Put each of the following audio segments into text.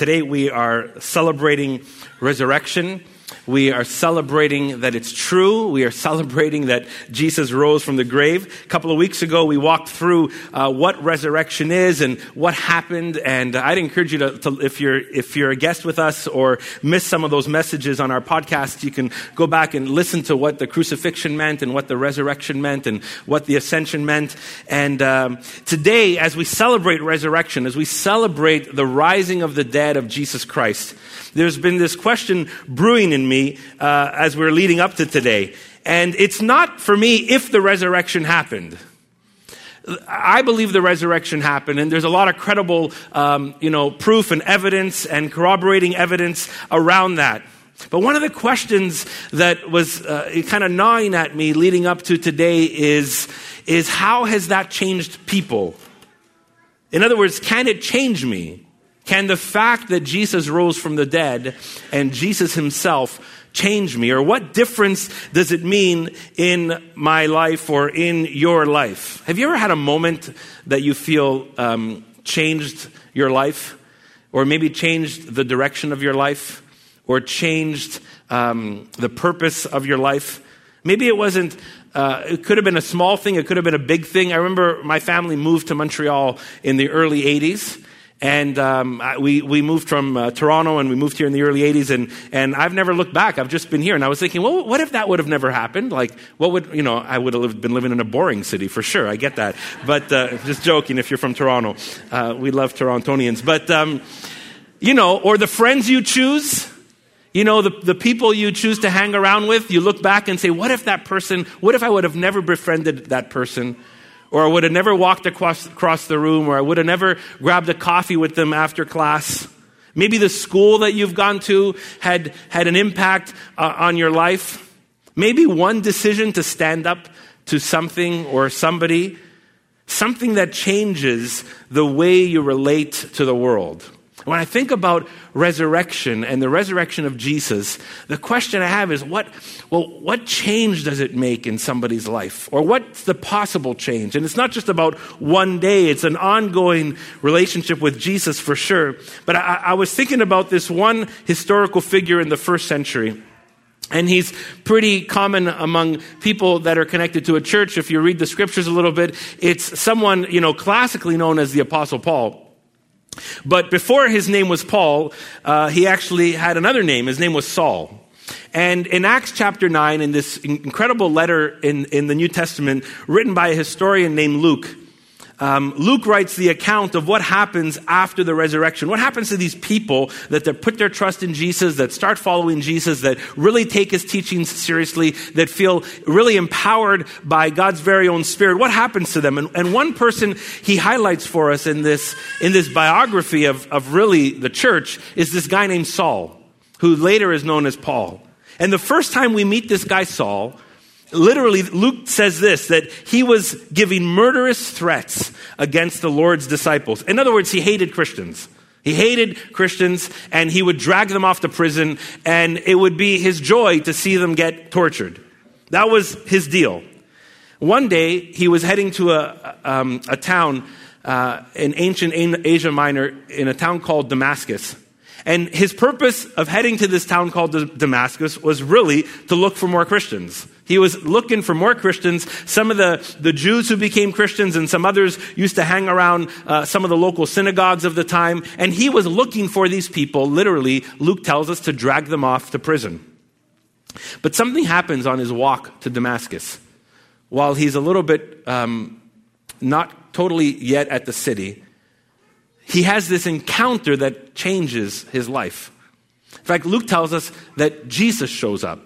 today we are celebrating resurrection. We are celebrating that it's true. We are celebrating that Jesus rose from the grave. A couple of weeks ago, we walked through uh, what resurrection is and what happened. And I'd encourage you to, to, if you're if you're a guest with us or miss some of those messages on our podcast, you can go back and listen to what the crucifixion meant and what the resurrection meant and what the ascension meant. And um, today, as we celebrate resurrection, as we celebrate the rising of the dead of Jesus Christ, there's been this question brewing in me uh, as we're leading up to today. And it's not for me if the resurrection happened. I believe the resurrection happened, and there's a lot of credible, um, you know, proof and evidence and corroborating evidence around that. But one of the questions that was uh, kind of gnawing at me leading up to today is, is how has that changed people? In other words, can it change me? Can the fact that Jesus rose from the dead and Jesus himself change me? Or what difference does it mean in my life or in your life? Have you ever had a moment that you feel um, changed your life? Or maybe changed the direction of your life? Or changed um, the purpose of your life? Maybe it wasn't uh, it could have been a small thing, it could have been a big thing. I remember my family moved to Montreal in the early 80s. And um, we, we moved from uh, Toronto and we moved here in the early 80s. And, and I've never looked back. I've just been here. And I was thinking, well, what if that would have never happened? Like, what would, you know, I would have been living in a boring city for sure. I get that. But uh, just joking if you're from Toronto. Uh, we love Torontonians. But, um, you know, or the friends you choose. You know, the, the people you choose to hang around with, you look back and say, what if that person, what if I would have never befriended that person? Or I would have never walked across, across the room, or I would have never grabbed a coffee with them after class. Maybe the school that you've gone to had, had an impact uh, on your life. Maybe one decision to stand up to something or somebody, something that changes the way you relate to the world. When I think about resurrection and the resurrection of Jesus, the question I have is what, well, what change does it make in somebody's life? Or what's the possible change? And it's not just about one day, it's an ongoing relationship with Jesus for sure. But I, I was thinking about this one historical figure in the first century. And he's pretty common among people that are connected to a church. If you read the scriptures a little bit, it's someone, you know, classically known as the Apostle Paul. But before his name was Paul, uh, he actually had another name. His name was Saul. And in Acts chapter 9, in this incredible letter in, in the New Testament, written by a historian named Luke, um, Luke writes the account of what happens after the resurrection. What happens to these people that put their trust in Jesus, that start following Jesus, that really take his teachings seriously, that feel really empowered by God's very own spirit? What happens to them? And, and one person he highlights for us in this, in this biography of, of really the church is this guy named Saul, who later is known as Paul. And the first time we meet this guy, Saul, literally, Luke says this that he was giving murderous threats against the Lord's disciples. In other words, he hated Christians. He hated Christians and he would drag them off to prison, and it would be his joy to see them get tortured. That was his deal. One day, he was heading to a, um, a town uh, in ancient Asia Minor, in a town called Damascus. And his purpose of heading to this town called Damascus was really to look for more Christians. He was looking for more Christians. Some of the, the Jews who became Christians and some others used to hang around uh, some of the local synagogues of the time. And he was looking for these people, literally, Luke tells us, to drag them off to prison. But something happens on his walk to Damascus. While he's a little bit um, not totally yet at the city, he has this encounter that changes his life. In fact, Luke tells us that Jesus shows up.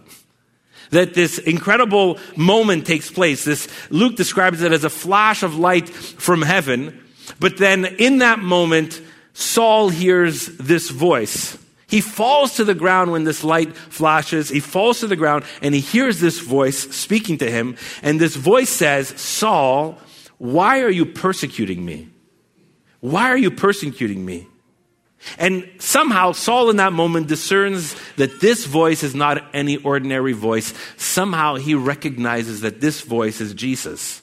That this incredible moment takes place. This, Luke describes it as a flash of light from heaven. But then in that moment, Saul hears this voice. He falls to the ground when this light flashes. He falls to the ground and he hears this voice speaking to him. And this voice says, Saul, why are you persecuting me? Why are you persecuting me? And somehow Saul in that moment discerns that this voice is not any ordinary voice. Somehow he recognizes that this voice is Jesus.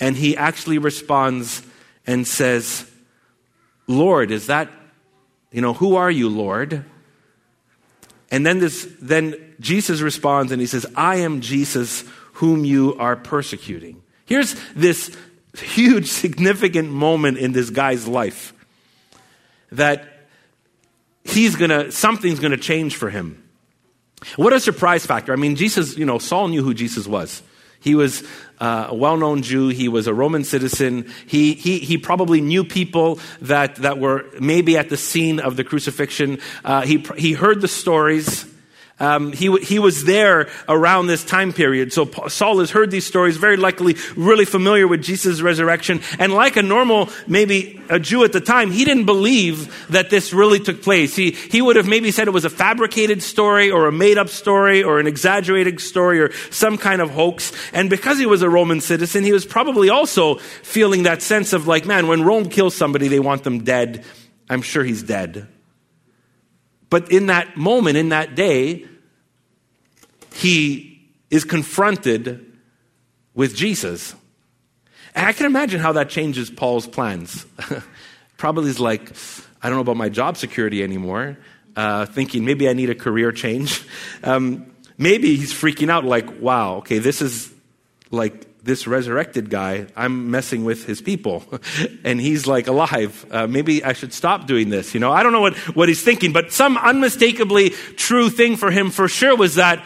And he actually responds and says, Lord, is that, You know, who are you, Lord? And then this then Jesus responds and he says, I am Jesus whom you are persecuting. Here's this huge significant moment in this guy's life that he's gonna something's gonna change for him. What a surprise factor. I mean, Jesus, you know, Saul knew who Jesus was. He was uh, a well known Jew. He was a Roman citizen. He, he, he probably knew people that, that were maybe at the scene of the crucifixion. Uh, he, he heard the stories. Um, he, he was there around this time period. So Saul has heard these stories, very likely really familiar with Jesus' resurrection. And like a normal, maybe a Jew at the time, he didn't believe that this really took place. He, he would have maybe said it was a fabricated story or a made up story or an exaggerated story or some kind of hoax. And because he was a Roman citizen, he was probably also feeling that sense of like, man, when Rome kills somebody, they want them dead. I'm sure he's dead. But in that moment, in that day, he is confronted with Jesus. And I can imagine how that changes Paul's plans. Probably is like, I don't know about my job security anymore, uh, thinking maybe I need a career change. Um, maybe he's freaking out, like, wow, okay, this is like this resurrected guy, I'm messing with his people. and he's like alive. Uh, maybe I should stop doing this. You know, I don't know what, what he's thinking, but some unmistakably true thing for him for sure was that,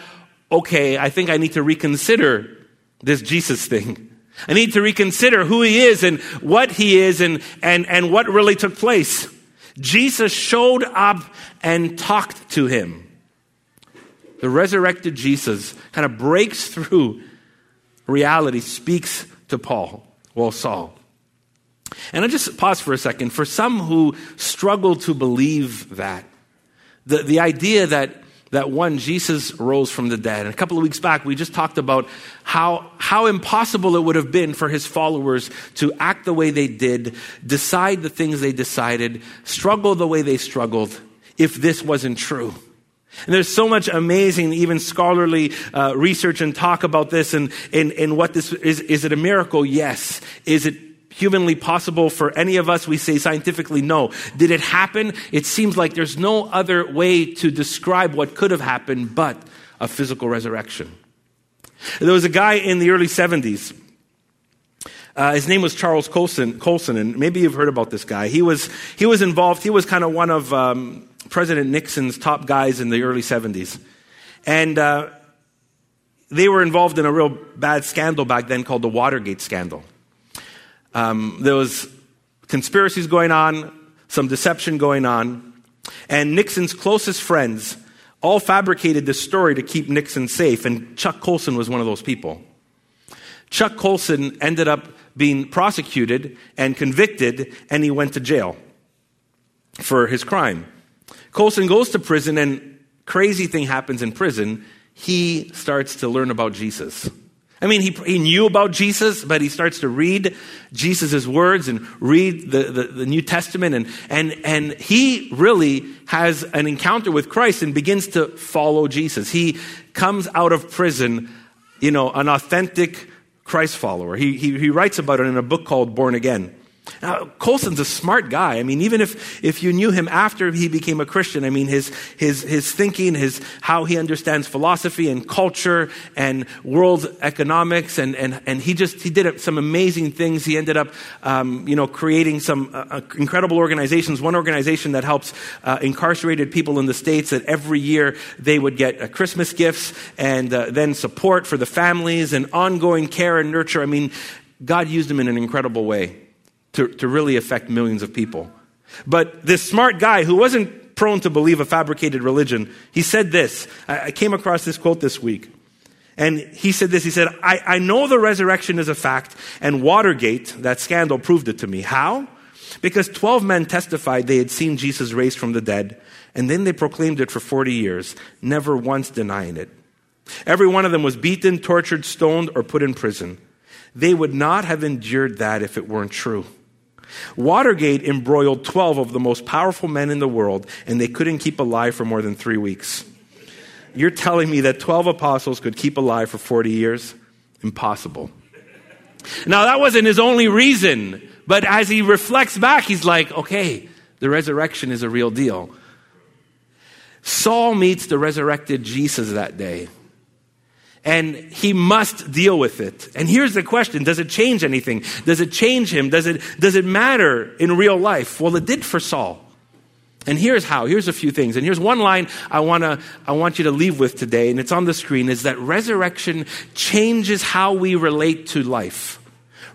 okay, I think I need to reconsider this Jesus thing. I need to reconsider who he is and what he is and, and, and what really took place. Jesus showed up and talked to him. The resurrected Jesus kind of breaks through reality speaks to Paul, well, Saul. And I just pause for a second. For some who struggle to believe that, the, the idea that, that one, Jesus rose from the dead. And a couple of weeks back, we just talked about how, how impossible it would have been for his followers to act the way they did, decide the things they decided, struggle the way they struggled, if this wasn't true. And there's so much amazing, even scholarly uh, research and talk about this and, and, and what this is. Is it a miracle? Yes. Is it humanly possible for any of us? We say scientifically, no. Did it happen? It seems like there's no other way to describe what could have happened but a physical resurrection. There was a guy in the early 70s. Uh, his name was Charles Colson, Colson, and maybe you've heard about this guy. He was, he was involved, he was kind of one of um, President Nixon's top guys in the early 70s. And uh, they were involved in a real bad scandal back then called the Watergate scandal. Um, there was conspiracies going on, some deception going on, and Nixon's closest friends all fabricated this story to keep Nixon safe, and Chuck Colson was one of those people. Chuck Colson ended up being prosecuted and convicted, and he went to jail for his crime. Colson goes to prison, and crazy thing happens in prison. He starts to learn about Jesus. I mean, he, he knew about Jesus, but he starts to read Jesus' words and read the, the, the, New Testament, and, and, and he really has an encounter with Christ and begins to follow Jesus. He comes out of prison, you know, an authentic Christ follower. He, he, he writes about it in a book called Born Again. Now, Colson's a smart guy. I mean, even if, if you knew him after he became a Christian, I mean, his, his, his thinking, his, how he understands philosophy and culture and world economics, and, and, and he just, he did some amazing things. He ended up, um, you know, creating some uh, uh, incredible organizations. One organization that helps uh, incarcerated people in the States that every year they would get uh, Christmas gifts and uh, then support for the families and ongoing care and nurture. I mean, God used him in an incredible way to, to really affect millions of people. But this smart guy who wasn't prone to believe a fabricated religion, he said this. I, I came across this quote this week. And he said this, he said, I, I know the resurrection is a fact, and Watergate, that scandal, proved it to me. How? Because 12 men testified they had seen Jesus raised from the dead, and then they proclaimed it for 40 years, never once denying it. Every one of them was beaten, tortured, stoned, or put in prison. They would not have endured that if it weren't true. Watergate embroiled 12 of the most powerful men in the world, and they couldn't keep alive for more than three weeks. You're telling me that 12 apostles could keep alive for 40 years? Impossible. Now, that wasn't his only reason, but as he reflects back, he's like, okay, The resurrection is a real deal. Saul meets the resurrected Jesus that day. And he must deal with it. And here's the question Does it change anything? Does it change him? Does it, does it matter in real life? Well, it did for Saul. And here's how. Here's a few things. And here's one line I, wanna, I want you to leave with today, and it's on the screen, is that resurrection changes how we relate to life.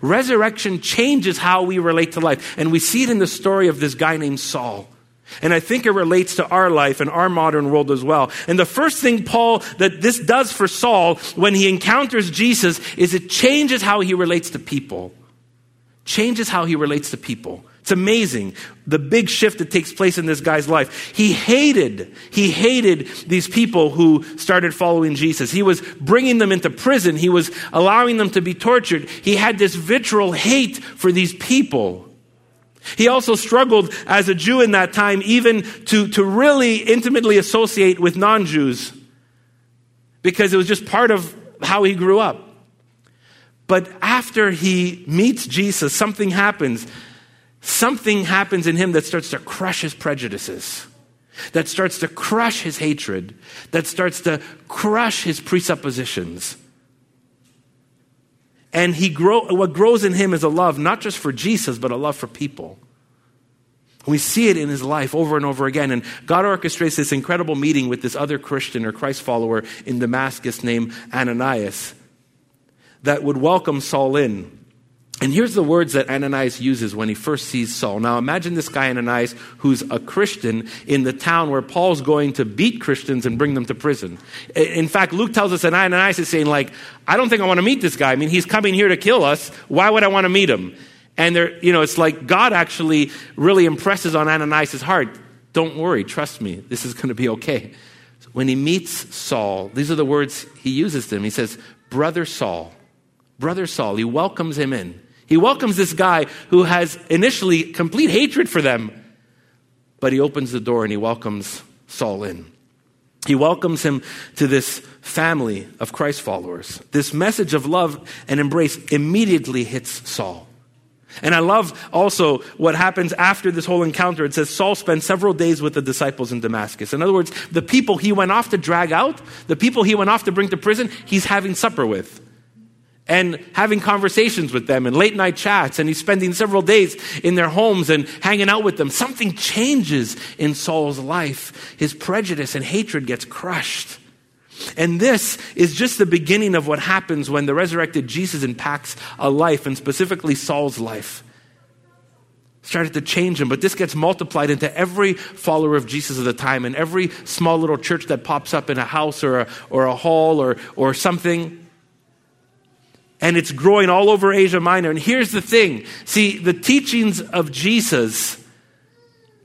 Resurrection changes how we relate to life. And we see it in the story of this guy named Saul. And I think it relates to our life and our modern world as well. And the first thing Paul, that this does for Saul when he encounters Jesus is it changes how he relates to people. Changes how he relates to people. It's amazing the big shift that takes place in this guy's life. He hated, he hated these people who started following Jesus. He was bringing them into prison. He was allowing them to be tortured. He had this vitriol hate for these people. He also struggled as a Jew in that time, even to, to really intimately associate with non Jews, because it was just part of how he grew up. But after he meets Jesus, something happens something happens in him that starts to crush his prejudices, that starts to crush his hatred, that starts to crush his presuppositions. And he grow, what grows in him is a love, not just for Jesus, but a love for people. We see it in his life over and over again. And God orchestrates this incredible meeting with this other Christian or Christ follower in Damascus named Ananias that would welcome Saul in. And here's the words that Ananias uses when he first sees Saul. Now imagine this guy Ananias who's a Christian in the town where Paul's going to beat Christians and bring them to prison. In fact, Luke tells us that Ananias is saying like, I don't think I want to meet this guy. I mean, he's coming here to kill us. Why would I want to meet him? And there, you know, it's like God actually really impresses on Ananias' heart. Don't worry, trust me, this is going to be okay. When he meets Saul, these are the words he uses to him. He says, Brother Saul, Brother Saul, he welcomes him in. He welcomes this guy who has initially complete hatred for them, but he opens the door and he welcomes Saul in. He welcomes him to this family of Christ followers. This message of love and embrace immediately hits Saul. And I love also what happens after this whole encounter. It says Saul spent several days with the disciples in Damascus. In other words, the people he went off to drag out, the people he went off to bring to prison, he's having supper with and having conversations with them and late night chats and he's spending several days in their homes and hanging out with them. Something changes in saul's life. His prejudice and hatred gets crushed. And this is just the beginning of what happens when the resurrected jesus impacts a life and specifically saul's life. Started to change him but this gets multiplied into every follower of jesus of the time and every small little church that pops up in a house or a, or a hall or, or something and it's growing all over Asia Minor. And here's the thing see, the teachings of Jesus,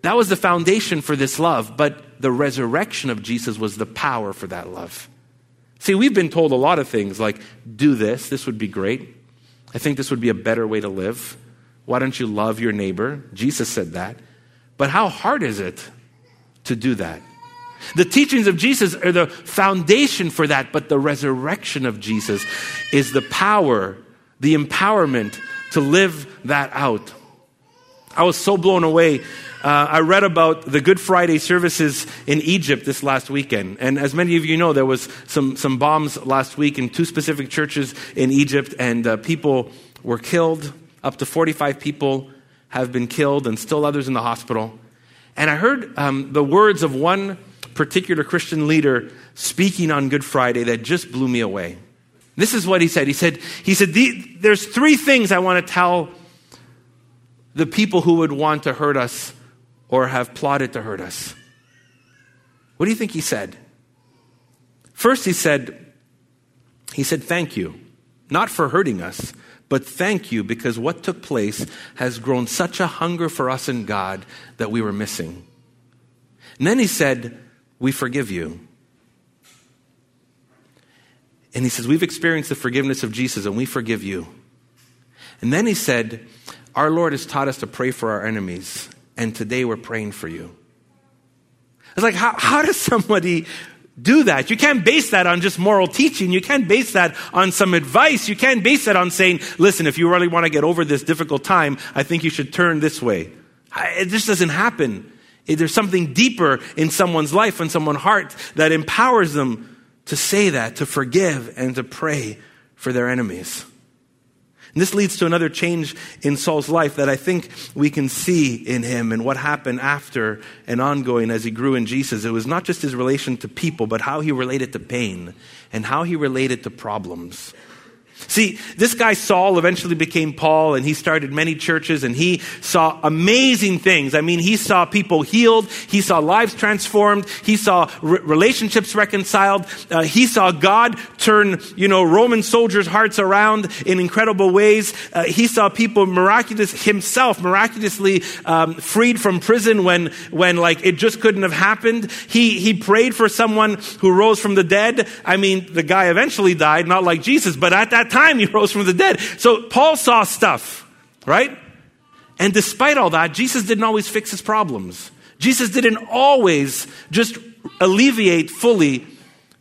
that was the foundation for this love, but the resurrection of Jesus was the power for that love. See, we've been told a lot of things like, do this, this would be great. I think this would be a better way to live. Why don't you love your neighbor? Jesus said that. But how hard is it to do that? The teachings of Jesus are the foundation for that, but the resurrection of Jesus is the power, the empowerment to live that out. I was so blown away. Uh, I read about the Good Friday services in Egypt this last weekend. And as many of you know, there was some, some bombs last week in two specific churches in Egypt, and uh, people were killed. Up to 45 people have been killed, and still others in the hospital. And I heard um, the words of one particular Christian leader speaking on Good Friday that just blew me away. This is what he said. He said, he said There's three things I want to tell the people who would want to hurt us or have plotted to hurt us. What do you think he said? First, he said, he said, thank you. Not for hurting us, but thank you because what took place has grown such a hunger for us in God that we were missing. And then he said, we forgive you. And he says, We've experienced the forgiveness of Jesus and we forgive you. And then he said, Our Lord has taught us to pray for our enemies, and today we're praying for you. It's like, how, how does somebody do that? You can't base that on just moral teaching. You can't base that on some advice. You can't base that on saying, listen, if you really want to get over this difficult time, I think you should turn this way. it just doesn't happen. There's something deeper in someone's life and someone's heart that empowers them to say that, to forgive, and to pray for their enemies. And this leads to another change in Saul's life that I think we can see in him and what happened after and ongoing as he grew in Jesus. It was not just his relation to people, but how he related to pain and how he related to problems. See, this guy Saul eventually became Paul and he started many churches and he saw amazing things. I mean, he saw people healed. He saw lives transformed. He saw re- relationships reconciled. Uh, he saw God turn, you know, Roman soldiers' hearts around in incredible ways. Uh, he saw people miraculous, himself miraculously um, freed from prison when, when like it just couldn't have happened. He, he prayed for someone who rose from the dead. I mean, the guy eventually died, not like Jesus, but at that time he rose from the dead. So Paul saw stuff, right? And despite all that, Jesus didn't always fix his problems. Jesus didn't always just alleviate fully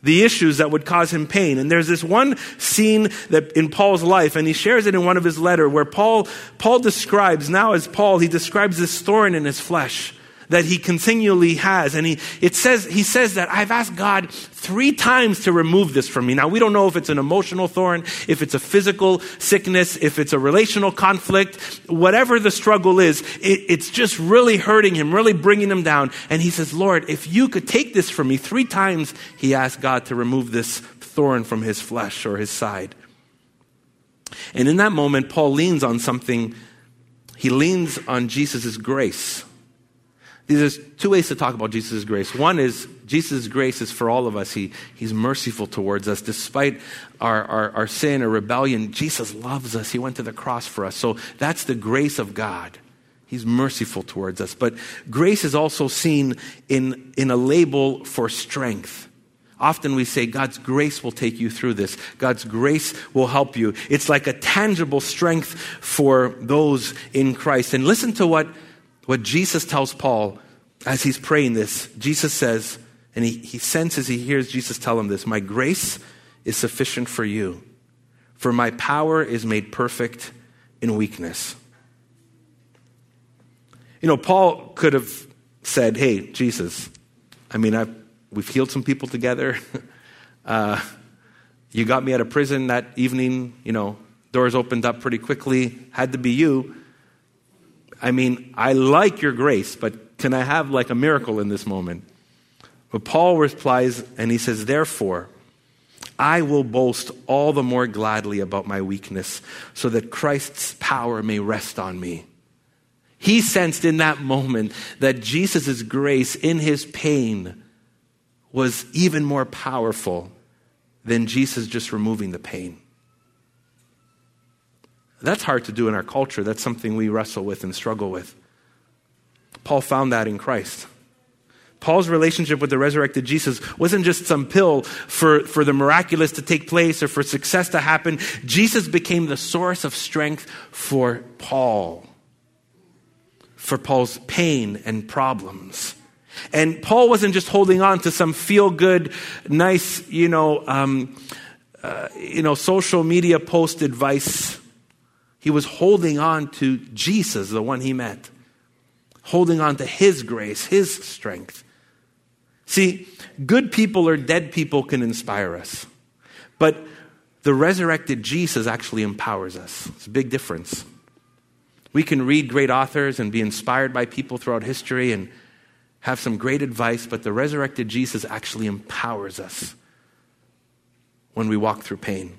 the issues that would cause him pain. And there's this one scene that in Paul's life, and he shares it in one of his letters, where Paul, Paul describes, now as Paul, he describes this thorn in his flesh that he continually has. And he, it says, he says that I've asked God three times to remove this from me. Now, we don't know if it's an emotional thorn, if it's a physical sickness, if it's a relational conflict, whatever the struggle is, it, it's just really hurting him, really bringing him down. And he says, Lord, if you could take this from me, three times he asked God to remove this thorn from his flesh or his side. And in that moment, Paul leans on something. He leans on Jesus' grace. There's two ways to talk about Jesus' grace. One is Jesus' grace is for all of us. He, he's merciful towards us. Despite our, our, our sin or rebellion, Jesus loves us. He went to the cross for us. So that's the grace of God. He's merciful towards us. But grace is also seen in, in a label for strength. Often we say, God's grace will take you through this. God's grace will help you. It's like a tangible strength for those in Christ. And listen to what what Jesus tells Paul as he's praying this. Jesus says, and he, he senses, he hears Jesus tell him this My grace is sufficient for you, for my power is made perfect in weakness. You know, Paul could have said, Hey, Jesus, I mean, I've, we've healed some people together. Uh, you got me out of prison that evening, you know, doors opened up pretty quickly, had to be you. I mean, I like your grace, but can I have like a miracle in this moment? But Paul replies and he says, Therefore, I will boast all the more gladly about my weakness, so that Christ's power may rest on me. He sensed in that moment that Jesus' grace in his pain was even more powerful than Jesus just removing the pain. That's hard to do in our culture. That's something we wrestle with and struggle with. Paul found that in Christ. Paul's relationship with the resurrected Jesus wasn't just some pill for, for the miraculous to take place or for success to happen. Jesus became the source of strength for Paul, for Paul's pain and problems. And Paul wasn't just holding on to some feel good, nice, you know, um, uh, you know, social media post advice he was holding on to Jesus, the one he met, holding on to his grace, his strength. See, good people or dead people can inspire us, but the resurrected Jesus actually empowers us. It's a big difference. We can read great authors and be inspired by people throughout history and have some great advice, but the resurrected Jesus actually empowers us when we walk through pain.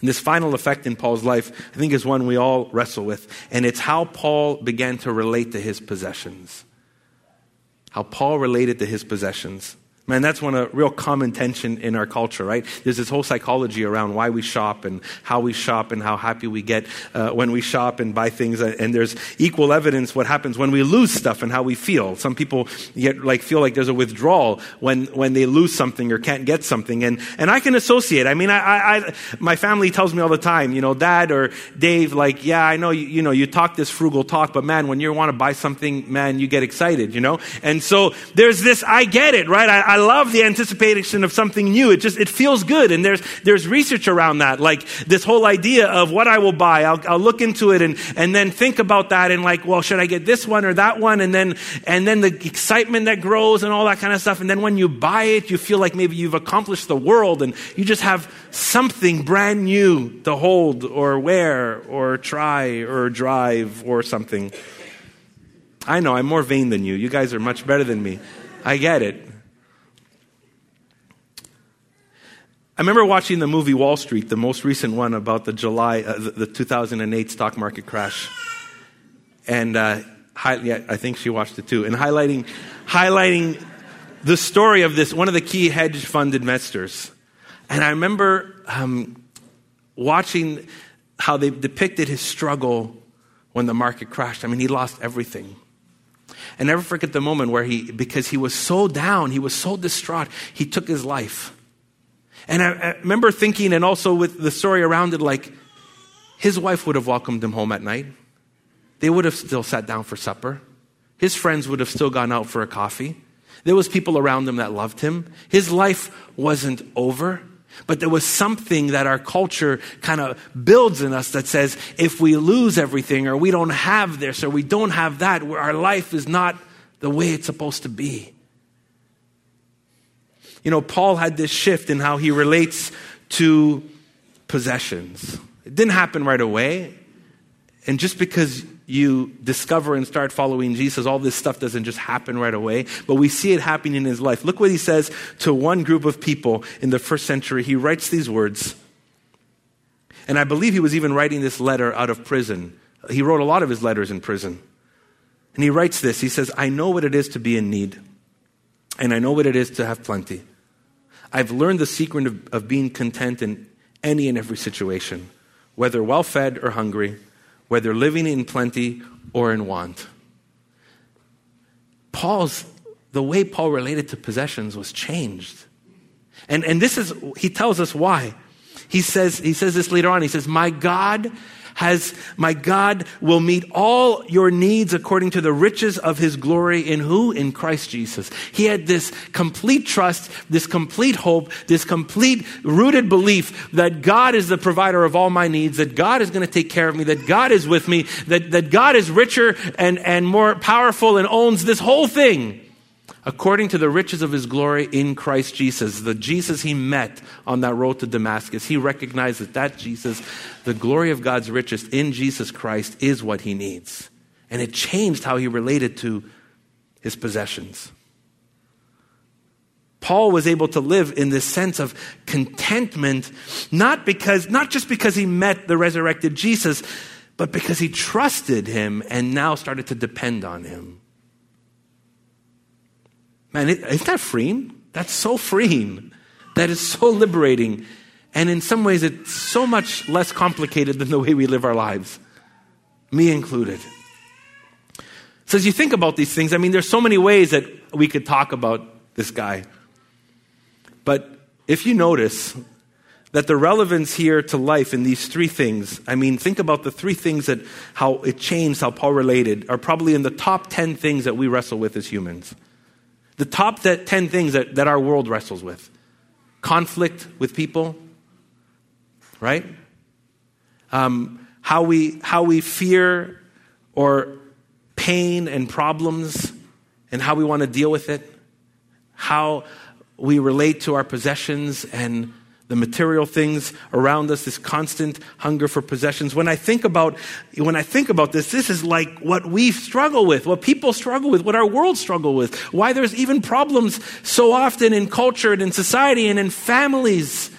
And this final effect in Paul's life, I think, is one we all wrestle with. And it's how Paul began to relate to his possessions. How Paul related to his possessions. Man, that's one a real common tension in our culture, right? There's this whole psychology around why we shop and how we shop and how happy we get uh, when we shop and buy things. And there's equal evidence what happens when we lose stuff and how we feel. Some people get like feel like there's a withdrawal when when they lose something or can't get something. And and I can associate. I mean, I, I, I my family tells me all the time, you know, Dad or Dave, like, yeah, I know you, you know you talk this frugal talk, but man, when you want to buy something, man, you get excited, you know. And so there's this. I get it, right? I, I love the anticipation of something new. It just, it feels good. And there's, there's research around that. Like this whole idea of what I will buy. I'll, I'll look into it and, and then think about that and like, well, should I get this one or that one? And then, and then the excitement that grows and all that kind of stuff. And then when you buy it, you feel like maybe you've accomplished the world and you just have something brand new to hold or wear or try or drive or something. I know I'm more vain than you. You guys are much better than me. I get it. I remember watching the movie Wall Street, the most recent one about the July, uh, the, the 2008 stock market crash, and uh, hi, yeah, I think she watched it too, and highlighting, highlighting the story of this one of the key hedge fund investors. And I remember um, watching how they depicted his struggle when the market crashed. I mean, he lost everything. And never forget the moment where he, because he was so down, he was so distraught, he took his life. And I, I remember thinking, and also with the story around it, like his wife would have welcomed him home at night. They would have still sat down for supper. His friends would have still gone out for a coffee. There was people around him that loved him. His life wasn't over. But there was something that our culture kind of builds in us that says if we lose everything or we don't have this or we don't have that, our life is not the way it's supposed to be. You know, Paul had this shift in how he relates to possessions. It didn't happen right away. And just because you discover and start following Jesus, all this stuff doesn't just happen right away, but we see it happening in his life. Look what he says to one group of people in the first century. He writes these words. And I believe he was even writing this letter out of prison. He wrote a lot of his letters in prison. And he writes this He says, I know what it is to be in need, and I know what it is to have plenty. I've learned the secret of, of being content in any and every situation, whether well fed or hungry whether living in plenty or in want. Paul's, the way Paul related to possessions was changed. And, and this is, he tells us why. He says, he says this later on. He says, My God has, my God will meet all your needs according to the riches of his glory in who? In Christ Jesus. He had this complete trust, this complete hope, this complete rooted belief that God is the provider of all my needs, that God is going to take care of me, that God is with me, that, that God is richer and, and more powerful and owns this whole thing according to the riches of his glory in Christ Jesus, the Jesus he met on that road to Damascus, he recognized that that Jesus, the glory of God's riches in Jesus Christ, is what he needs. And it changed how he related to his possessions. Paul was able to live in this sense of contentment, not because, not just because he met the resurrected Jesus, but because he trusted him and now started to depend on him. Man, isn't that freeing? That's so freeing. That is so liberating. And in some ways, it's so much less complicated than the way we live our lives, me included. So, as you think about these things, I mean, there's so many ways that we could talk about this guy. But if you notice that the relevance here to life in these three things, I mean, think about the three things that how it changed, how Paul related, are probably in the top 10 things that we wrestle with as humans. The top 10 things that, that our world wrestles with conflict with people, right? Um, how, we, how we fear or pain and problems and how we want to deal with it, how we relate to our possessions and the material things around us, this constant hunger for possessions. When I think about, when I think about this, this is like what we struggle with, what people struggle with, what our world struggle with, why there's even problems so often in culture and in society and in families.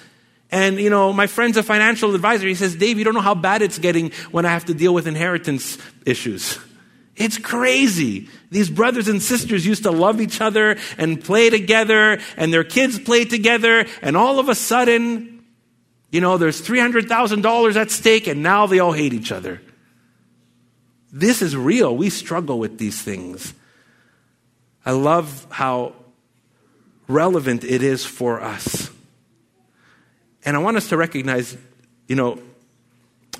And, you know, my friend's a financial advisor. He says, Dave, you don't know how bad it's getting when I have to deal with inheritance issues. It's crazy. These brothers and sisters used to love each other and play together, and their kids played together, and all of a sudden, you know, there's $300,000 at stake, and now they all hate each other. This is real. We struggle with these things. I love how relevant it is for us. And I want us to recognize, you know,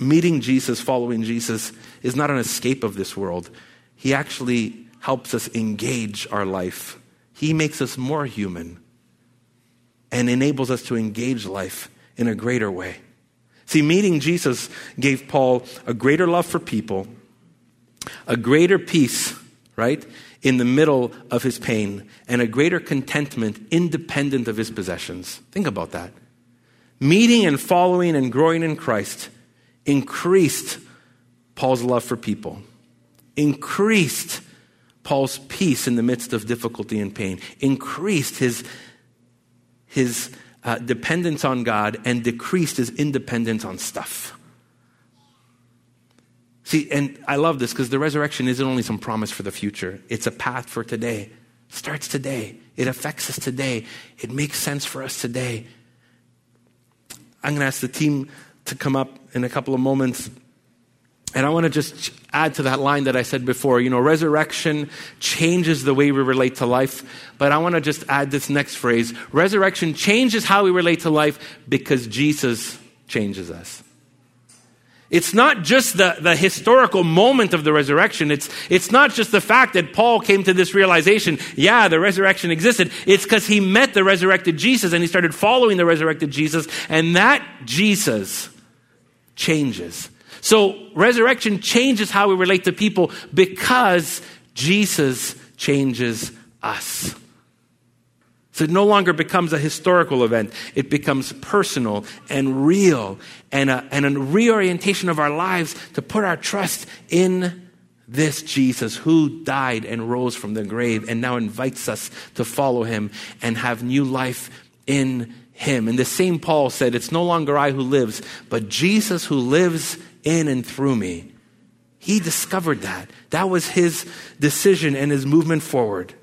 meeting Jesus, following Jesus, is not an escape of this world. He actually helps us engage our life. He makes us more human. and enables us to engage life in a greater way. See, meeting Jesus gave Paul a greater love for people, a greater peace, right, in the middle of his pain, and a greater contentment independent of his possessions. Think about that. Meeting and following and growing in Christ increased Paul's love for people, increased Paul's peace in the midst of difficulty and pain, increased his, his uh, dependence on God, and decreased his independence on stuff. See, and I love this because the resurrection isn't only some promise for the future, it's a path for today. It starts today. It affects us today. It makes sense for us today. I'm going to ask the team to come up in a couple of moments. And I want to just add to that line that I said before. You know, resurrection changes the way we relate to life. But I want to just add this next phrase resurrection changes how we relate to life because Jesus changes us. It's not just the, the historical moment of the resurrection. It's, it's not just the fact that Paul came to this realization, yeah, the resurrection existed. It's because he met the resurrected Jesus and he started following the resurrected Jesus, and that Jesus changes. So, resurrection changes how we relate to people because Jesus changes us. So it no longer becomes a historical event. It becomes personal and real and a, and a reorientation of our lives to put our trust in this Jesus who died and rose from the grave and now invites us to follow him and have new life in him. And the same Paul said, It's no longer I who lives, but Jesus who lives in and through me. He discovered that. That was his decision and his movement forward.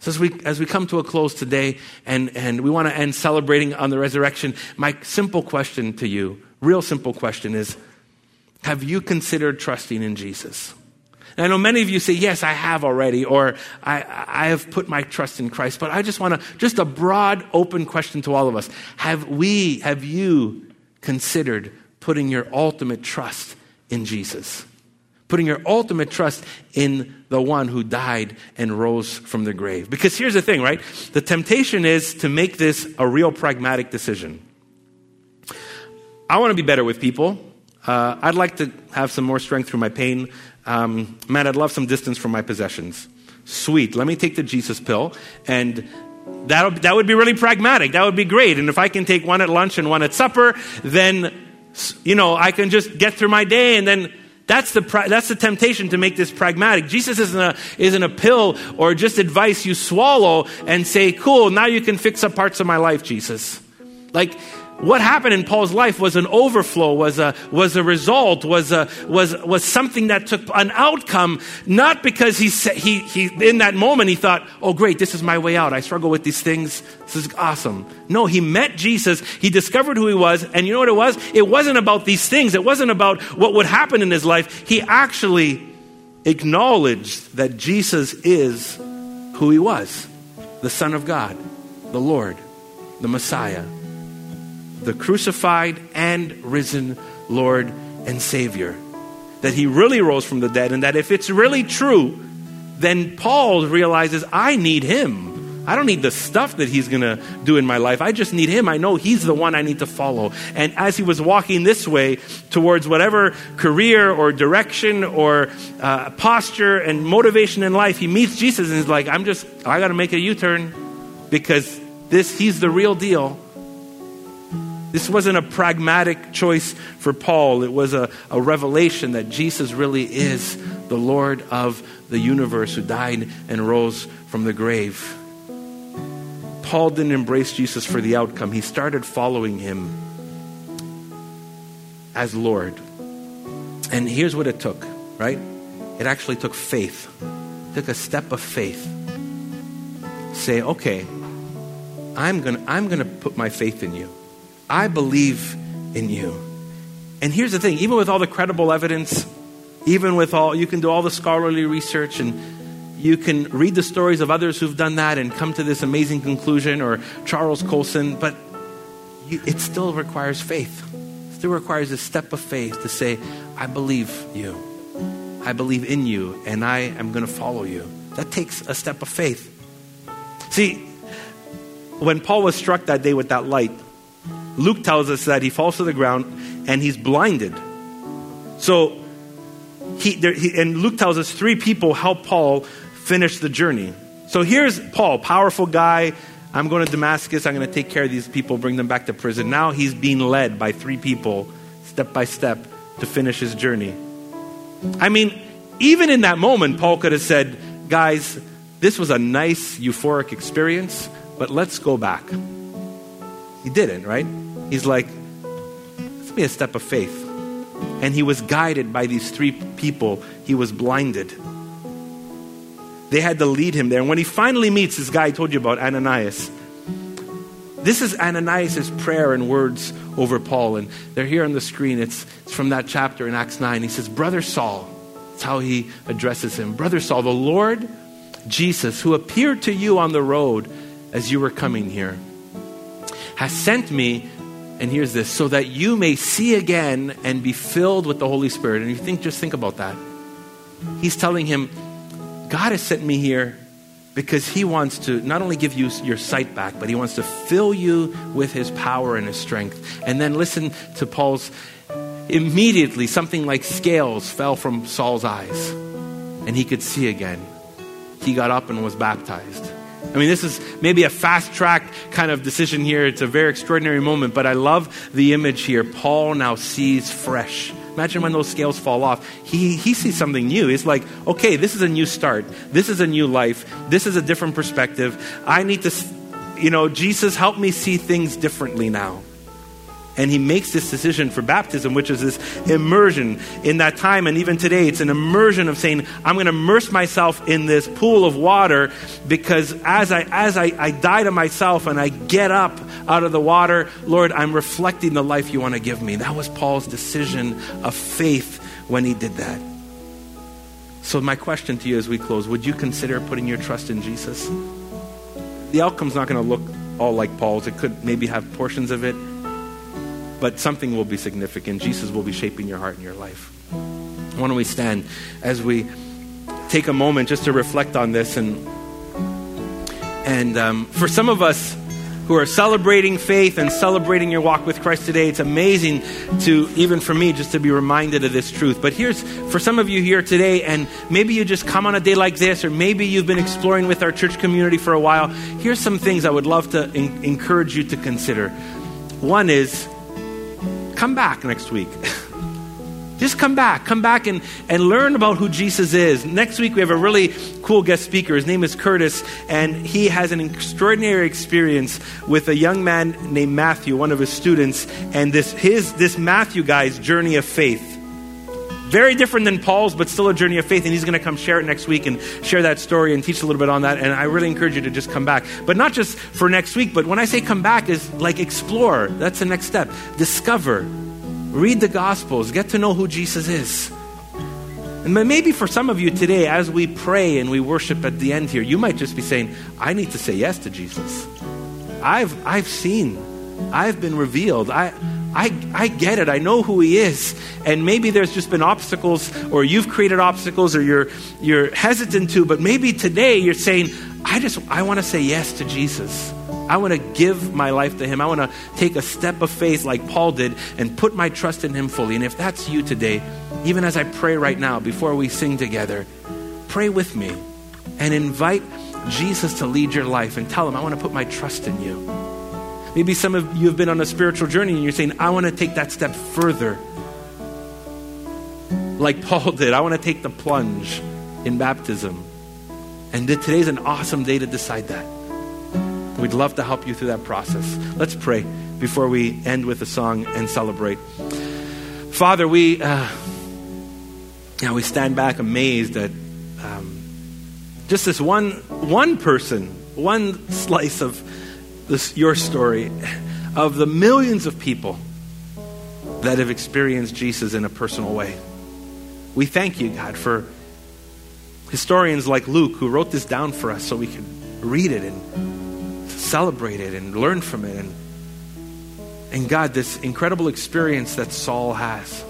So as we, as we come to a close today and, and we want to end celebrating on the resurrection, my simple question to you, real simple question is, have you considered trusting in Jesus? And I know many of you say, yes, I have already, or I, I have put my trust in Christ. But I just want to, just a broad, open question to all of us. Have we, have you considered putting your ultimate trust in Jesus? putting your ultimate trust in the one who died and rose from the grave. Because here's the thing, right? The temptation is to make this a real pragmatic decision. I want to be better with people. Uh, I'd like to have some more strength through my pain. Um, man, I'd love some distance from my possessions. Sweet. Let me take the Jesus pill, and that that would be really pragmatic. That would be great. And if I can take one at lunch and one at supper, then you know I can just get through my day, and then that's the, that's the temptation to make this pragmatic. Jesus isn't a, isn't a pill or just advice you swallow and say, cool, now you can fix up parts of my life, Jesus. Like, what happened in Paul's life was an overflow, was a, was a result, was, a, was, was something that took an outcome, not because he, he, he, in that moment he thought, oh great, this is my way out. I struggle with these things. This is awesome. No, he met Jesus. He discovered who he was. And you know what it was? It wasn't about these things. It wasn't about what would happen in his life. He actually acknowledged that Jesus is who he was the Son of God, the Lord, the Messiah the crucified and risen Lord and Savior. That he really rose from the dead, and that if it's really true, then Paul realizes I need him. I don't need the stuff that he's going to do in my life. I just need him. I know he's the one I need to follow. And as he was walking this way towards whatever career or direction or uh, posture and motivation in life, he meets Jesus and he's like, I'm just, I got to make a U turn because this, he's the real deal. This wasn't a pragmatic choice for Paul. It was a, a revelation that Jesus really is the Lord of the universe who died and rose from the grave. Paul didn't embrace Jesus for the outcome, he started following him as Lord. And here's what it took, right? It actually took faith. It took a step of faith. Say, okay, I'm going to I'm going to put my faith in you. I believe in you. And here's the thing even with all the credible evidence, even with all, you can do all the scholarly research and you can read the stories of others who've done that and come to this amazing conclusion, or Charles Colson, but you, it still requires faith. It still requires a step of faith to say, I believe you. I believe in you, and I am going to follow you. That takes a step of faith. See, when Paul was struck that day with that light, Luke tells us that he falls to the ground and he's blinded. So, he, there, he, and Luke tells us three people help Paul finish the journey. So here's Paul, powerful guy. I'm going to Damascus. I'm going to take care of these people, bring them back to prison. Now he's being led by three people, step by step, to finish his journey. I mean, even in that moment, Paul could have said, Guys, this was a nice, euphoric experience, but let's go back. He didn't, right? He's like, Let's be a step of faith. And he was guided by these three people. He was blinded. They had to lead him there. And when he finally meets this guy I told you about, Ananias, this is Ananias' prayer and words over Paul. And they're here on the screen. It's, it's from that chapter in Acts 9. He says, Brother Saul, that's how he addresses him. Brother Saul, the Lord Jesus, who appeared to you on the road as you were coming here, has sent me, and here's this, so that you may see again and be filled with the Holy Spirit. And you think, just think about that. He's telling him, God has sent me here because He wants to not only give you your sight back, but He wants to fill you with His power and His strength. And then listen to Paul's immediately something like scales fell from Saul's eyes and he could see again. He got up and was baptized. I mean, this is maybe a fast track kind of decision here. It's a very extraordinary moment, but I love the image here. Paul now sees fresh. Imagine when those scales fall off. He, he sees something new. He's like, okay, this is a new start. This is a new life. This is a different perspective. I need to, you know, Jesus, help me see things differently now. And he makes this decision for baptism, which is this immersion in that time. And even today, it's an immersion of saying, I'm going to immerse myself in this pool of water because as I, as I, I die to myself and I get up out of the water, Lord, I'm reflecting the life you want to give me. That was Paul's decision of faith when he did that. So, my question to you as we close would you consider putting your trust in Jesus? The outcome's not going to look all like Paul's. It could maybe have portions of it but something will be significant. Jesus will be shaping your heart and your life. Why don't we stand as we take a moment just to reflect on this? And, and um, for some of us who are celebrating faith and celebrating your walk with Christ today, it's amazing to, even for me, just to be reminded of this truth. But here's, for some of you here today, and maybe you just come on a day like this, or maybe you've been exploring with our church community for a while, here's some things I would love to in- encourage you to consider. One is, come back next week. Just come back. Come back and, and learn about who Jesus is. Next week, we have a really cool guest speaker. His name is Curtis, and he has an extraordinary experience with a young man named Matthew, one of his students, and this, his, this Matthew guy's journey of faith. Very different than Paul's, but still a journey of faith. And he's going to come share it next week and share that story and teach a little bit on that. And I really encourage you to just come back. But not just for next week, but when I say come back, is like explore. That's the next step. Discover. Read the Gospels. Get to know who Jesus is. And maybe for some of you today, as we pray and we worship at the end here, you might just be saying, I need to say yes to Jesus. I've, I've seen, I've been revealed. I, I, I get it. I know who he is. And maybe there's just been obstacles, or you've created obstacles, or you're, you're hesitant to, but maybe today you're saying, I just, I want to say yes to Jesus. I want to give my life to him. I want to take a step of faith like Paul did and put my trust in him fully. And if that's you today, even as I pray right now before we sing together, pray with me and invite Jesus to lead your life and tell him, I want to put my trust in you. Maybe some of you have been on a spiritual journey and you're saying, I want to take that step further. Like Paul did, I want to take the plunge in baptism. And today's an awesome day to decide that. We'd love to help you through that process. Let's pray before we end with a song and celebrate. Father, we, uh, yeah, we stand back amazed at um, just this one, one person, one slice of this, your story of the millions of people that have experienced Jesus in a personal way. We thank you, God, for historians like Luke who wrote this down for us so we could read it and celebrate it and learn from it. And, and God, this incredible experience that Saul has.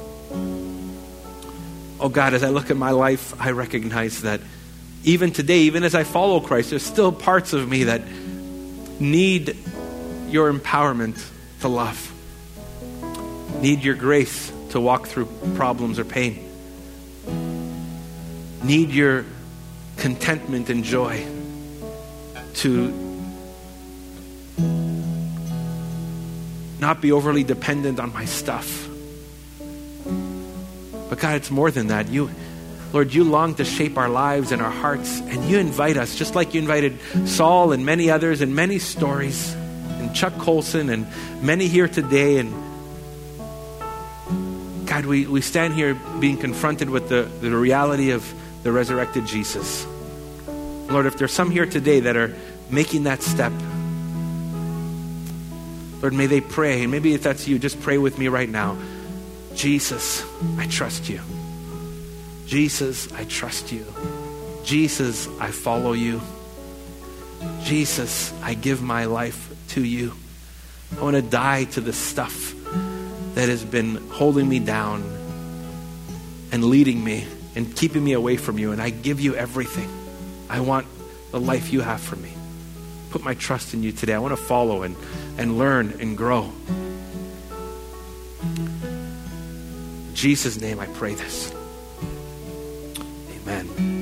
Oh God, as I look at my life, I recognize that even today, even as I follow Christ, there's still parts of me that need your empowerment to love, need your grace to walk through problems or pain, need your contentment and joy to not be overly dependent on my stuff. But God, it's more than that. You, Lord, you long to shape our lives and our hearts, and you invite us, just like you invited Saul and many others and many stories, and Chuck Colson and many here today. And God, we, we stand here being confronted with the, the reality of the resurrected Jesus. Lord, if there's some here today that are making that step, Lord, may they pray. And maybe if that's you, just pray with me right now. Jesus, I trust you. Jesus, I trust you. Jesus, I follow you. Jesus, I give my life to you. I want to die to the stuff that has been holding me down and leading me and keeping me away from you. And I give you everything. I want the life you have for me. Put my trust in you today. I want to follow and, and learn and grow. In Jesus' name, I pray this. Amen.